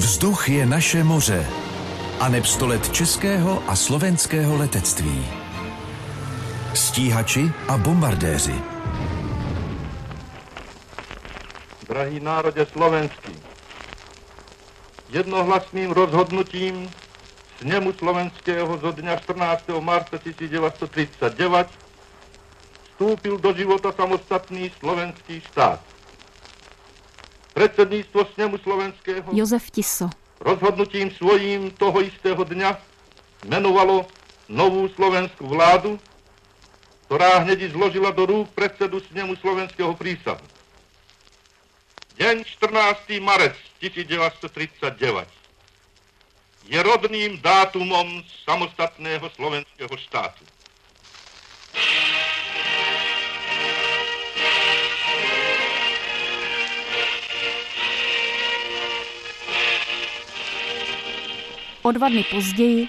Vzduch je naše moře a neb let českého a slovenského letectví. Stíhači a bombardéři. Drahý národě slovenský, jednohlasným rozhodnutím sněmu slovenského zo dňa 14. marca 1939 vstúpil do života samostatný slovenský štát. Predsedníctvo sněmu slovenského Josef Tiso. rozhodnutím svojím toho istého dňa menovalo novú slovenskú vládu, ktorá hneď zložila do rúk predsedu sněmu slovenského prísahu. Deň 14. marec 1939 je rodným dátumom samostatného slovenského štátu. O dva dny později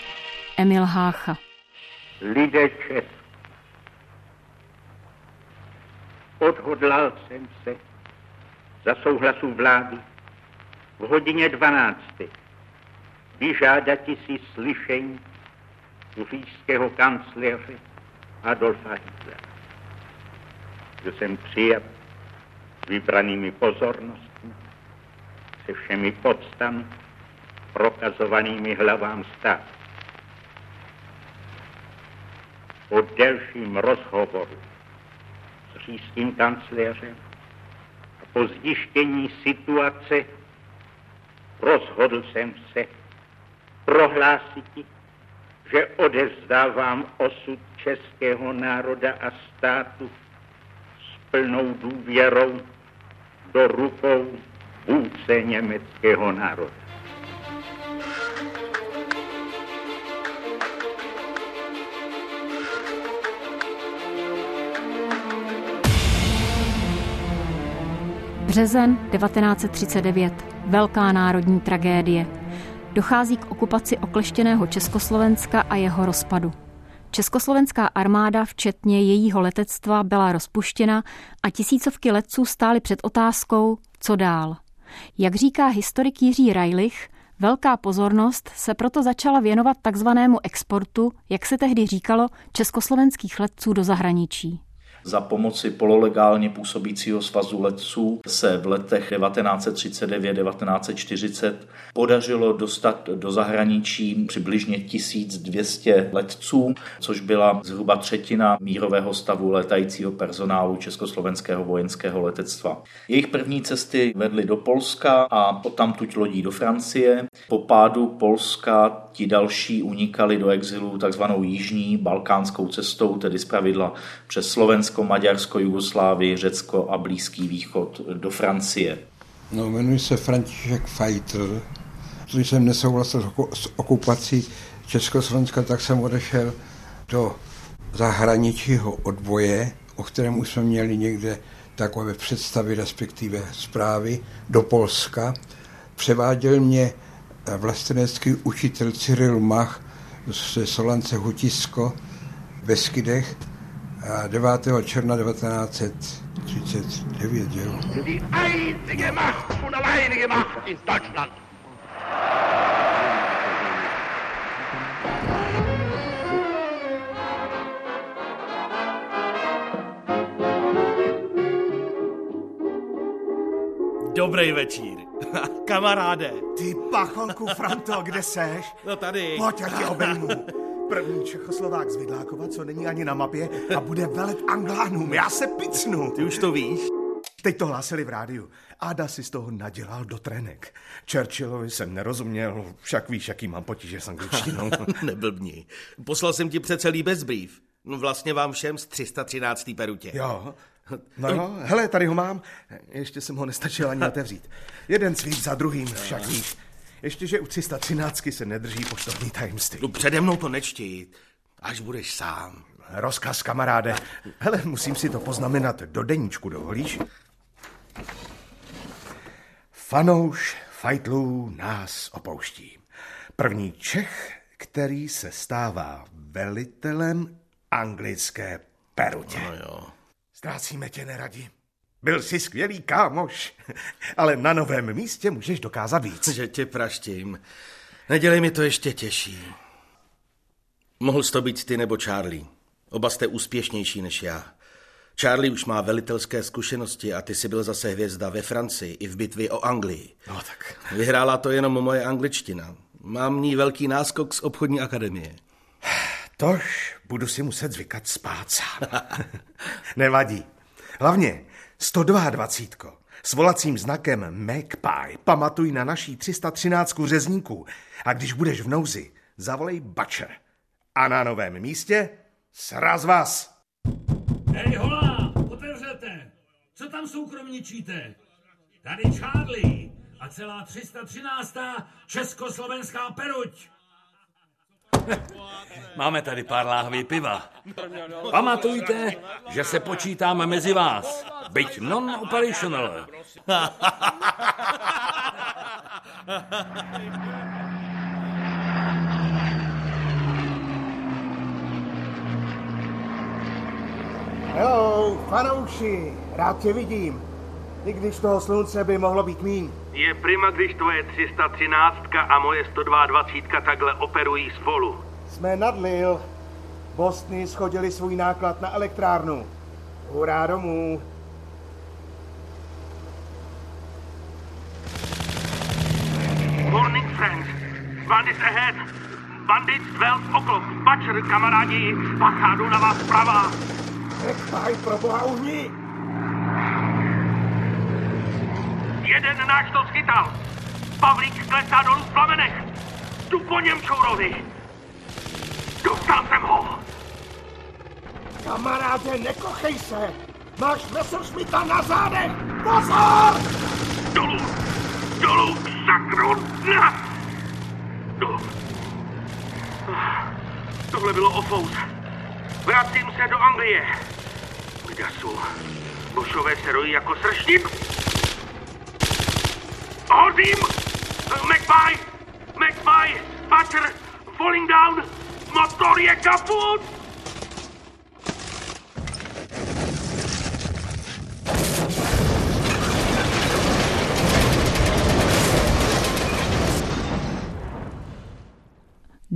Emil Hácha. lidé Česk. Odhodlal jsem se za souhlasu vlády v hodině 12. vyžádati si slyšení u říšského kancléře Adolfa Hitlera. Že jsem přijat vybranými pozornostmi, se všemi podstami, prokazovanými hlavám státu. po delším rozhovoru s říšským kancléřem a po zjištění situace rozhodl jsem se prohlásit, že odevzdávám osud českého národa a státu s plnou důvěrou do rukou vůdce německého národa. Březen 1939. Velká národní tragédie. Dochází k okupaci okleštěného Československa a jeho rozpadu. Československá armáda, včetně jejího letectva, byla rozpuštěna a tisícovky letců stály před otázkou, co dál. Jak říká historik Jiří Rajlich, velká pozornost se proto začala věnovat takzvanému exportu, jak se tehdy říkalo, československých letců do zahraničí. Za pomoci pololegálně působícího svazu letců se v letech 1939-1940 podařilo dostat do zahraničí přibližně 1200 letců, což byla zhruba třetina mírového stavu letajícího personálu Československého vojenského letectva. Jejich první cesty vedly do Polska a odtamtud lodí do Francie. Po pádu Polska ti další unikali do exilu takzvanou jižní balkánskou cestou, tedy zpravidla přes Slovensko Slovensko, Maďarsko, Jugoslávii, Řecko a Blízký východ do Francie. No, jmenuji se František Feitl. Když jsem nesouhlasil s okupací Československa, tak jsem odešel do zahraničního odboje, o kterém už jsme měli někde takové představy, respektive zprávy, do Polska. Převáděl mě vlastenecký učitel Cyril Mach ze Solance Hutisko ve Skydech 9. června 1939, jo. Die einzige Macht und alleinige Macht in Deutschland. Dobrý večír. Kamaráde. Ty pachonku, Franto, kde seš? No tady. Pojď, já tě obejmu. První Čechoslovák z Vidlákova, co není ani na mapě a bude velet Anglánům. Já se picnu. Ty už to víš? Teď to hlásili v rádiu. Ada si z toho nadělal do trenek. Churchillovi jsem nerozuměl, však víš, jaký mám potíže s angličtinou. Neblbni. Poslal jsem ti přece líbezbrief. No vlastně vám všem z 313. perutě. Jo, No jo, hele, tady ho mám. Ještě jsem ho nestačil ani otevřít. Jeden cvít za druhým, však víš. Ještě, že u 313 se nedrží poštovní tajemství. No přede mnou to nečti, až budeš sám. Rozkaz, kamaráde. Hele, musím si to poznamenat do deníčku, dovolíš? Fanouš fajtlů nás opouští. První Čech, který se stává velitelem anglické perutě. No jo. Ztrácíme tě neradi. Byl jsi skvělý kámoš, ale na novém místě můžeš dokázat víc. Že tě praštím. Nedělej mi to ještě těžší. Mohl jsi to být ty nebo Charlie. Oba jste úspěšnější než já. Charlie už má velitelské zkušenosti a ty jsi byl zase hvězda ve Francii i v bitvě o Anglii. No tak. Vyhrála to jenom moje angličtina. Mám ní velký náskok z obchodní akademie. Tož budu si muset zvykat spát sám. Nevadí. Hlavně 122 s volacím znakem Magpie pamatuj na naší 313 řezníků a když budeš v nouzi, zavolej Butcher. A na novém místě sraz vás. Hej, hola, otevřete. Co tam soukromničíte? Tady Charlie a celá 313. Československá peruť. Máme tady pár láhví piva. Pamatujte, že se počítáme mezi vás, byť non-operational. Hello, fanouši, rád tě vidím. I když toho slunce by mohlo být míň. Je prima, když tvoje 313 a moje 122 takhle operují spolu. Jsme nad Lil. Bostony schodili svůj náklad na elektrárnu. Hurá domů. Morning, friends. Bandits ahead. Bandits 12 o'clock. Butcher, kamarádi, bacha, jdu na vás zprava. Magpie, pro boha uhni! Jeden náš to schytal. Pavlík klesá dolů v plamenech. Jdu po něm, čourovi. Dostal jsem ho. Kamaráde, nekochej se! Máš Messerschmitta na zádech! Pozor! Dolů! Dolů, sakru! Na! Tohle bylo ofous. Vracím se do Anglie. Kde jsou? Bošové se rojí jako beam! Uh, eh, Magpie! Magpie! Patcher! Falling down! Motorje kaput.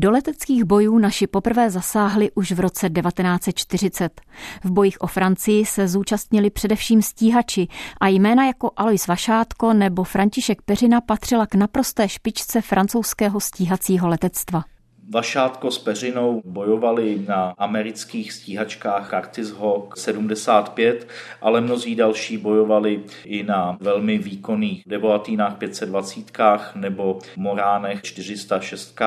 Do leteckých bojů naši poprvé zasáhli už v roce 1940. V bojích o Francii se zúčastnili především stíhači a jména jako Alois Vašátko nebo František Peřina patřila k naprosté špičce francouzského stíhacího letectva. Vašátko s Peřinou bojovali na amerických stíhačkách Artis Hawk 75, ale mnozí další bojovali i na velmi výkonných Devoatínách 520 nebo Moránech 406,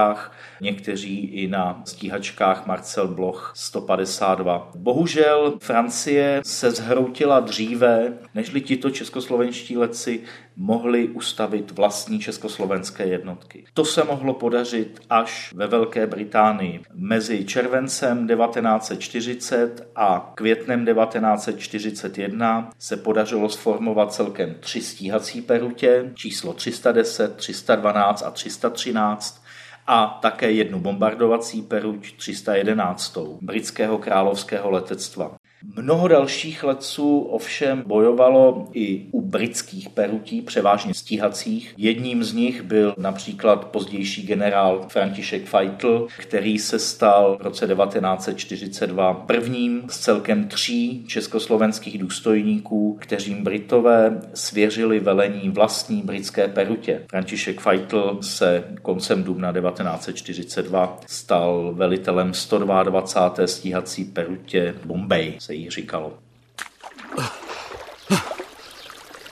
někteří i na stíhačkách Marcel Bloch 152. Bohužel Francie se zhroutila dříve, nežli tito českoslovenští letci mohli ustavit vlastní československé jednotky. To se mohlo podařit až ve Velké Británii. Mezi červencem 1940 a květnem 1941 se podařilo sformovat celkem tři stíhací perutě, číslo 310, 312 a 313, a také jednu bombardovací peruť 311. britského královského letectva. Mnoho dalších letců ovšem bojovalo i u britských perutí, převážně stíhacích. Jedním z nich byl například pozdější generál František Feitl, který se stal v roce 1942 prvním z celkem tří československých důstojníků, kteřím Britové svěřili velení vlastní britské perutě. František Feitl se koncem dubna 1942 stal velitelem 122. stíhací perutě Bombay se jí říkalo.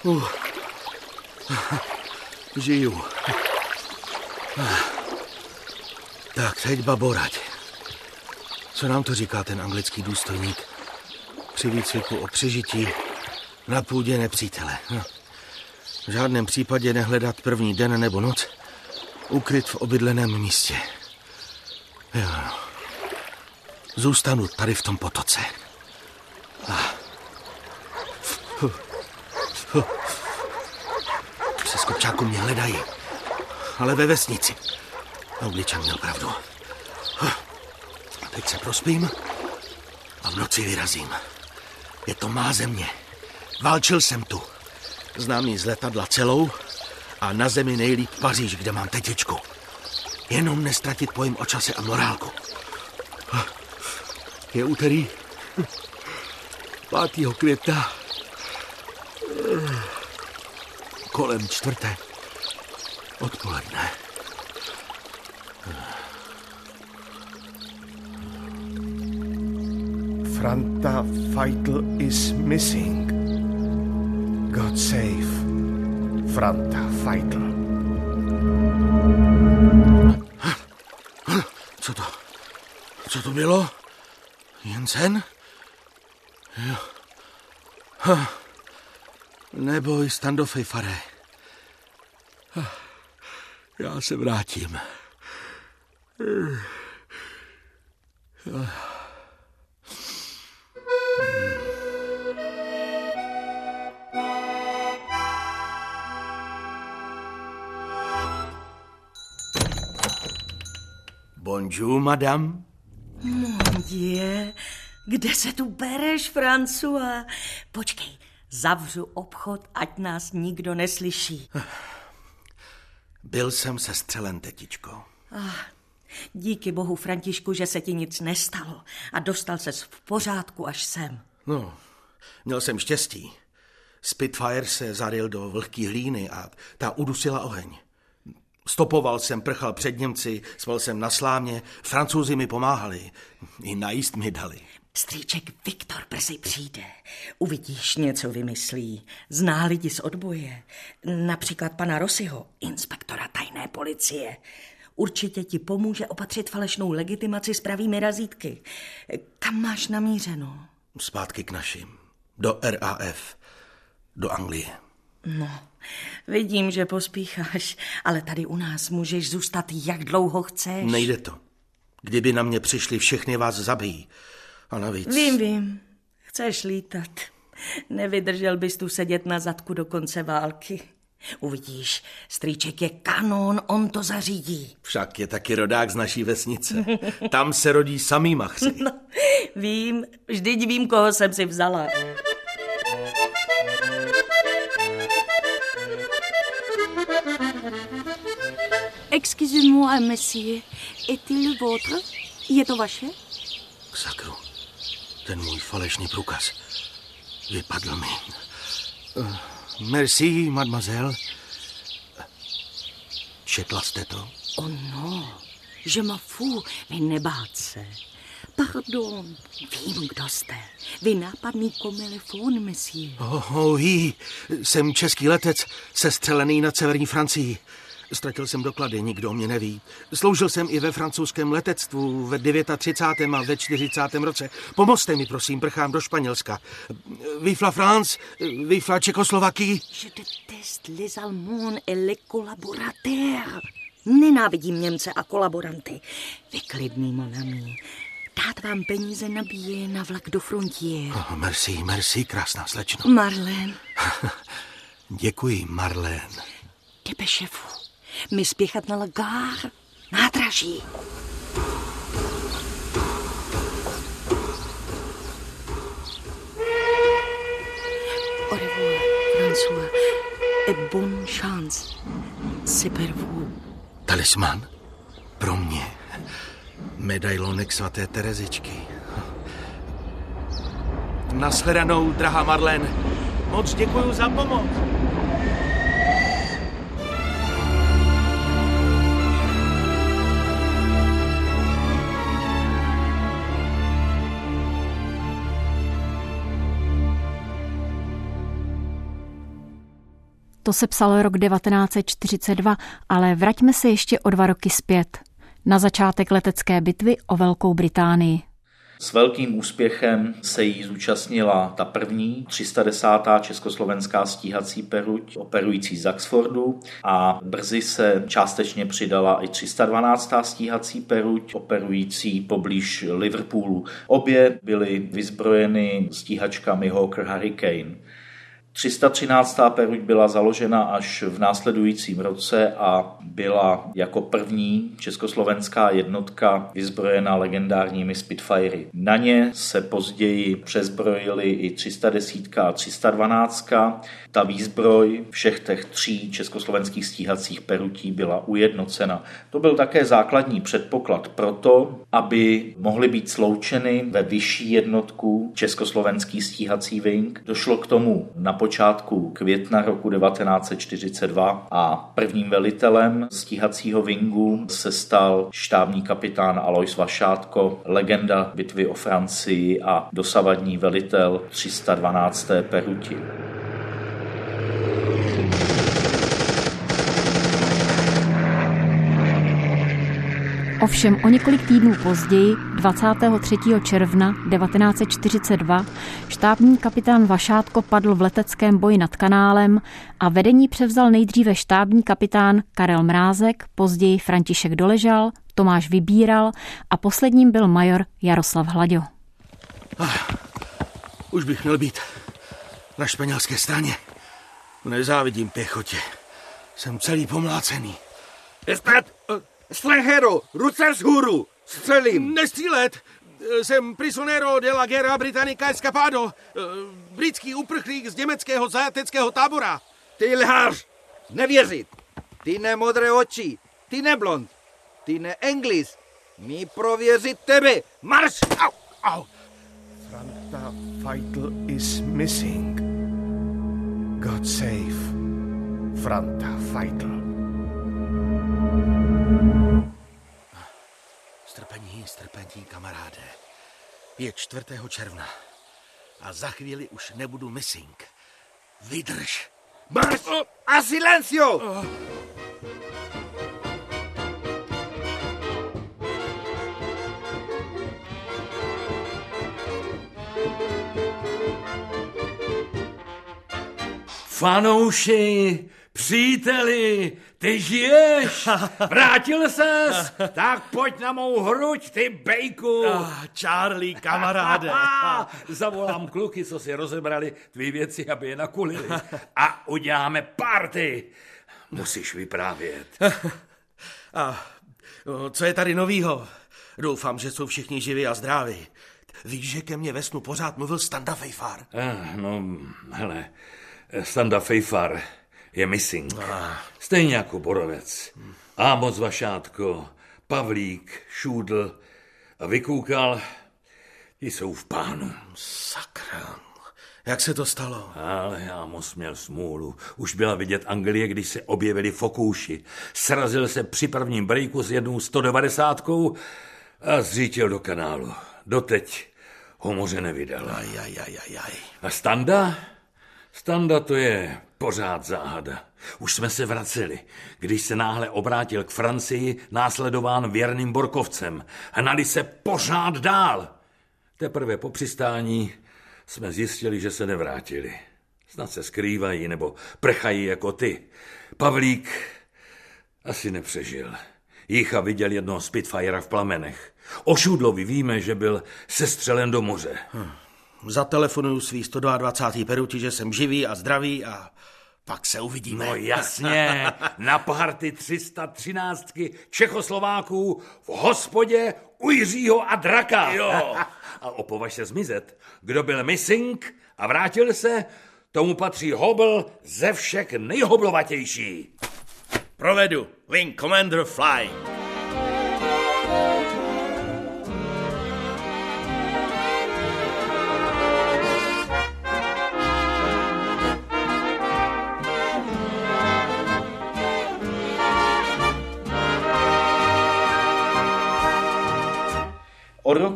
Uh. Žiju. Tak, teď baborať. Co nám to říká ten anglický důstojník? Při výcviku o přežití na půdě nepřítele. No. V žádném případě nehledat první den nebo noc ukryt v obydleném místě. Jo. Zůstanu tady v tom potoce. Kopčáku mě hledají, ale ve vesnici. Angličan měl pravdu. Teď se prospím a v noci vyrazím. Je to má země. Válčil jsem tu. Znám ji z letadla celou a na zemi nejlíp Paříž, kde mám tetičku. Jenom nestratit pojem o čase a morálku. Je úterý 5. května kolem čtvrté odpoledne. Franta Feitel is missing. God save Franta Feitel. Co to? Co to bylo? Jensen? Jo. Ha. Neboj, standofej, faré. Já se vrátím. Bonjour, madame. Mon Dieu, kde se tu bereš, Francua? Počkej, zavřu obchod, ať nás nikdo neslyší. Byl jsem se střelen, tetičko. Ah, díky bohu, Františku, že se ti nic nestalo a dostal ses v pořádku až sem. No, měl jsem štěstí. Spitfire se zaril do vlhký hlíny a ta udusila oheň. Stopoval jsem, prchal před Němci, spal jsem na slámě, francouzi mi pomáhali, i najíst mi dali. Strýček Viktor brzy přijde. Uvidíš, něco vymyslí. Zná lidi z odboje. Například pana Rosyho, inspektora tajné policie. Určitě ti pomůže opatřit falešnou legitimaci s pravými razítky. Kam máš namířeno? Zpátky k našim. Do RAF. Do Anglie. No, vidím, že pospícháš, ale tady u nás můžeš zůstat, jak dlouho chceš. Nejde to. Kdyby na mě přišli, všechny vás zabijí. A navíc... Vím, vím. Chceš lítat. Nevydržel bys tu sedět na zadku do konce války. Uvidíš, strýček je kanon, on to zařídí. Však je taky rodák z naší vesnice. Tam se rodí samý machři. No, vím, vždyť vím, koho jsem si vzala. Excusez-moi, monsieur. Est-il le vôtre? Je to vaše? Sakru, ten můj falešný průkaz. Vypadl mi. Uh, merci, mademoiselle. Četla jste to? Oh no, je m'en fous, vy nebát se. Pardon, vím, kdo jste. Vy nápadný komelefon, monsieur. Oh, oh, jí, jsem český letec, sestřelený nad severní Francii. Ztratil jsem doklady, nikdo mě neví. Sloužil jsem i ve francouzském letectvu ve 39. a ve 40. roce. Pomozte mi, prosím, prchám do Španělska. Vive la France, vive la Čekoslovakie. Je déteste les Allemands et les collaborateurs. Nenávidím Němce a kolaboranty. Vyklidný, monami. Dát vám peníze nabíje na vlak do frontier. Oh, merci, merci, krásná slečno. Marlene. Děkuji, Marlene. Depeševu. My spěchat na lagár. Nádraží. Au revoir, François. Et bonne chance. C'est pour vous. Talisman? Pro mě. Medailonek svaté Terezičky. Nashledanou, drahá Marlen. Moc děkuji za pomoc. To se psal rok 1942, ale vraťme se ještě o dva roky zpět. Na začátek letecké bitvy o Velkou Británii. S velkým úspěchem se jí zúčastnila ta první 310. československá stíhací peruť operující z Oxfordu a brzy se částečně přidala i 312. stíhací peruť operující poblíž Liverpoolu. Obě byly vyzbrojeny stíhačkami Hawker Hurricane. 313. peruť byla založena až v následujícím roce a byla jako první československá jednotka vyzbrojena legendárními Spitfirey. Na ně se později přezbrojili i 310 a 312. Ta výzbroj všech těch tří československých stíhacích perutí byla ujednocena. To byl také základní předpoklad pro to, aby mohly být sloučeny ve vyšší jednotku československý stíhací wing. Došlo k tomu na počátku května roku 1942 a prvním velitelem stíhacího wingu se stal štábní kapitán Alois Vašátko, legenda bitvy o Francii a dosavadní velitel 312. Peruti. Ovšem o několik týdnů později, 23. června 1942, štábní kapitán Vašátko padl v leteckém boji nad kanálem a vedení převzal nejdříve štábní kapitán Karel Mrázek, později František Doležal, Tomáš Vybíral a posledním byl major Jaroslav Hlaďo. Ah, už bych měl být na španělské straně. Nezávidím pěchotě. Jsem celý pomlácený. Estat! Slenhero, ruce vzhůru! Střelím! Nestřílet! Jsem prisionero de la guerra británica escapado. Britský uprchlík z německého zajateckého tábora. Ty lhář! Nevěřit! Ty nemodré oči! Ty neblond! Ty neenglis! Mi prověřit tebe! Marš! Au! Au! Franta Feitel is missing. God save Franta Feitel. Strpení, strpení, kamaráde. Je 4. června a za chvíli už nebudu missing. Vydrž. Marš a silencio! Fanouši, příteli, ty žiješ? Vrátil ses? Tak pojď na mou hruď, ty bejku. Ah, Charlie, kamaráde. Zavolám kluky, co si rozebrali tvý věci, aby je nakulili. A uděláme party. Musíš vyprávět. A co je tady novýho? Doufám, že jsou všichni živí a zdraví. Víš, že ke mně ve snu pořád mluvil Standa Fejfar? Ah, no, hele, Standa Fejfar je missing. Ah. Stejně jako Borovec. Ámoc Vašátko, Pavlík, Šúdl a Vykoukal, ti jsou v pánu. Sakra, jak se to stalo? Ale já moc měl smůlu. Už byla vidět Anglie, když se objevili fokouši. Srazil se při prvním breaku s jednou 190 a zřítil do kanálu. Doteď ho moře nevydal. Aj, aj, aj, aj, aj. A Standa? Standa to je pořád záhada. Už jsme se vraceli, když se náhle obrátil k Francii, následován věrným Borkovcem. Hnali se pořád dál. Teprve po přistání jsme zjistili, že se nevrátili. Snad se skrývají nebo prchají jako ty. Pavlík asi nepřežil. Jícha viděl jednoho Spitfire v plamenech. O Šudlovi víme, že byl sestřelen do moře. Hm. Zatelefonuju svý 122. peruti, že jsem živý a zdravý a pak se uvidíme. No jasně, na party 313 Čechoslováků v hospodě u Jiřího a Draka. Jo. A opovaž se zmizet. Kdo byl missing a vrátil se, tomu patří hobl ze všech nejhoblovatější. Provedu. Wing Commander Fly.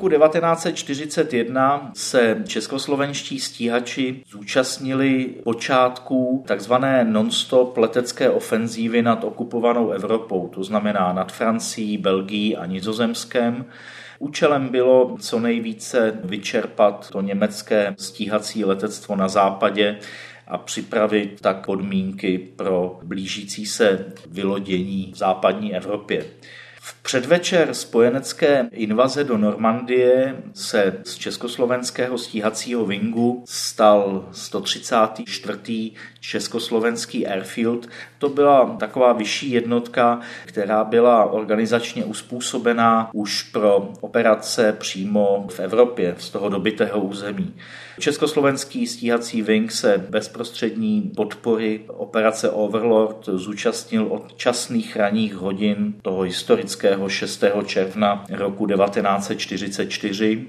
Roku 1941 se českoslovenští stíhači zúčastnili počátku takzvané non-stop letecké ofenzívy nad okupovanou Evropou, to znamená nad Francií, Belgií a Nizozemskem. Účelem bylo co nejvíce vyčerpat to německé stíhací letectvo na západě a připravit tak podmínky pro blížící se vylodění v západní Evropě. V předvečer spojenecké invaze do Normandie se z československého stíhacího vingu stal 134. československý airfield. To byla taková vyšší jednotka, která byla organizačně uspůsobená už pro operace přímo v Evropě z toho dobitého území. Československý stíhací wing se bezprostřední podpory operace Overlord zúčastnil od časných raných hodin toho historického 6. června roku 1944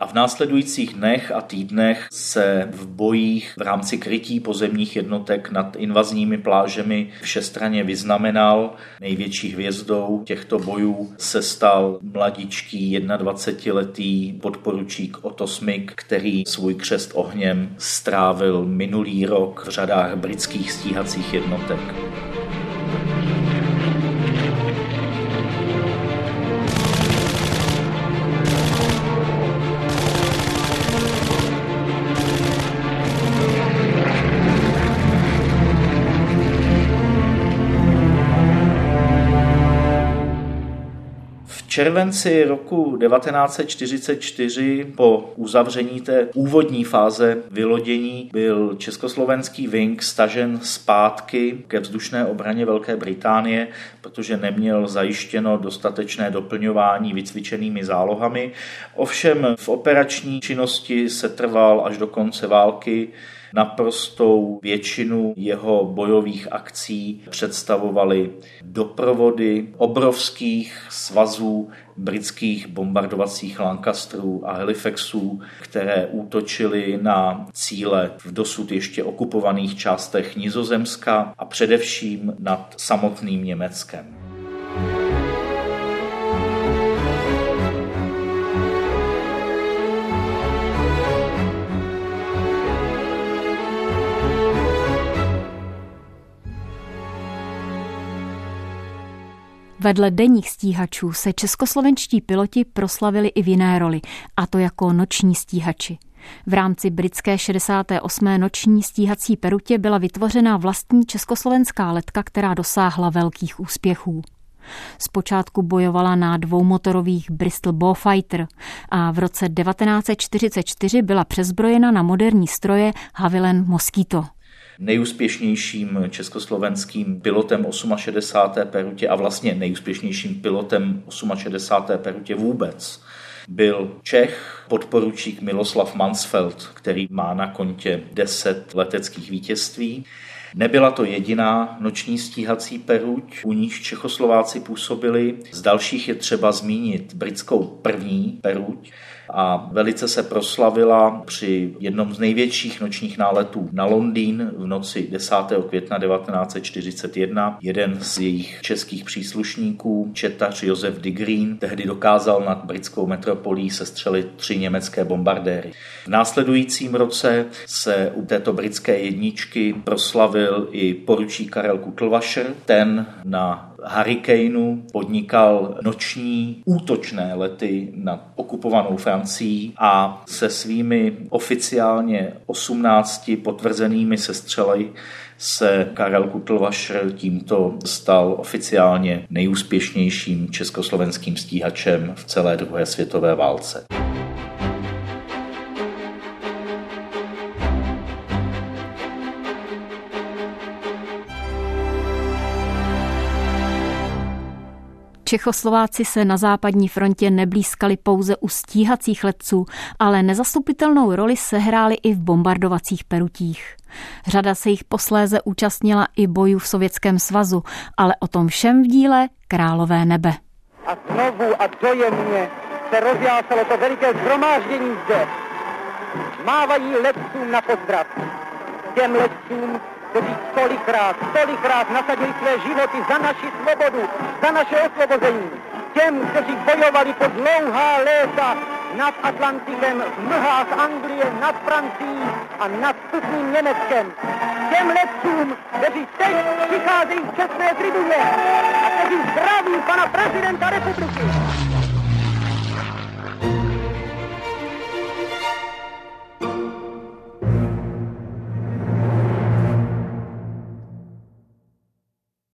a v následujících dnech a týdnech se v bojích v rámci krytí pozemních jednotek nad invazními plážemi všestraně vyznamenal. Největší hvězdou těchto bojů se stal mladičký 21-letý podporučík Otto Smik, který svůj křest ohněm strávil minulý rok v řadách britských stíhacích jednotek. Červenci roku 1944 po uzavření té úvodní fáze vylodění byl československý Wing stažen zpátky ke vzdušné obraně Velké Británie, protože neměl zajištěno dostatečné doplňování vycvičenými zálohami. Ovšem v operační činnosti se trval až do konce války Naprostou většinu jeho bojových akcí představovaly doprovody obrovských svazů britských bombardovacích Lancasterů a Halifaxů, které útočily na cíle v dosud ještě okupovaných částech Nizozemska a především nad samotným Německem. Vedle denních stíhačů se českoslovenští piloti proslavili i v jiné roli, a to jako noční stíhači. V rámci britské 68. noční stíhací perutě byla vytvořena vlastní československá letka, která dosáhla velkých úspěchů. Zpočátku bojovala na dvoumotorových Bristol Bowfighter a v roce 1944 byla přezbrojena na moderní stroje Havilland Mosquito nejúspěšnějším československým pilotem 68. perutě a vlastně nejúspěšnějším pilotem 68. perutě vůbec byl Čech, podporučík Miloslav Mansfeld, který má na kontě 10 leteckých vítězství. Nebyla to jediná noční stíhací peruť, u níž Čechoslováci působili. Z dalších je třeba zmínit britskou první peruť, a velice se proslavila při jednom z největších nočních náletů na Londýn v noci 10. května 1941. Jeden z jejich českých příslušníků, četař Josef de Green, tehdy dokázal nad britskou metropolí sestřelit tři německé bombardéry. V následujícím roce se u této britské jedničky proslavil i poručík Karel Kutlvašer. Ten na Hurricaneu podnikal noční útočné lety na okupovanou Francii a se svými oficiálně 18 potvrzenými sestřely se Karel Kutlvašer tímto stal oficiálně nejúspěšnějším československým stíhačem v celé druhé světové válce. Čechoslováci se na západní frontě neblízkali pouze u stíhacích letců, ale nezastupitelnou roli sehráli i v bombardovacích perutích. Řada se jich posléze účastnila i bojů v Sovětském svazu, ale o tom všem v díle Králové nebe. A znovu a dojemně se rozjásalo to veliké zhromáždění zde. Mávají letcům na pozdrav. Těm letcům, kteří tolikrát, tolikrát nasadili své životy za naši svobodu, za naše osvobození. Těm, kteří bojovali po dlouhá léta nad Atlantikem, v mlhách Anglie, nad Francií a nad tutným Německem. Těm letcům, kteří teď přicházejí z čestné tribuně a kteří zdraví pana prezidenta republiky.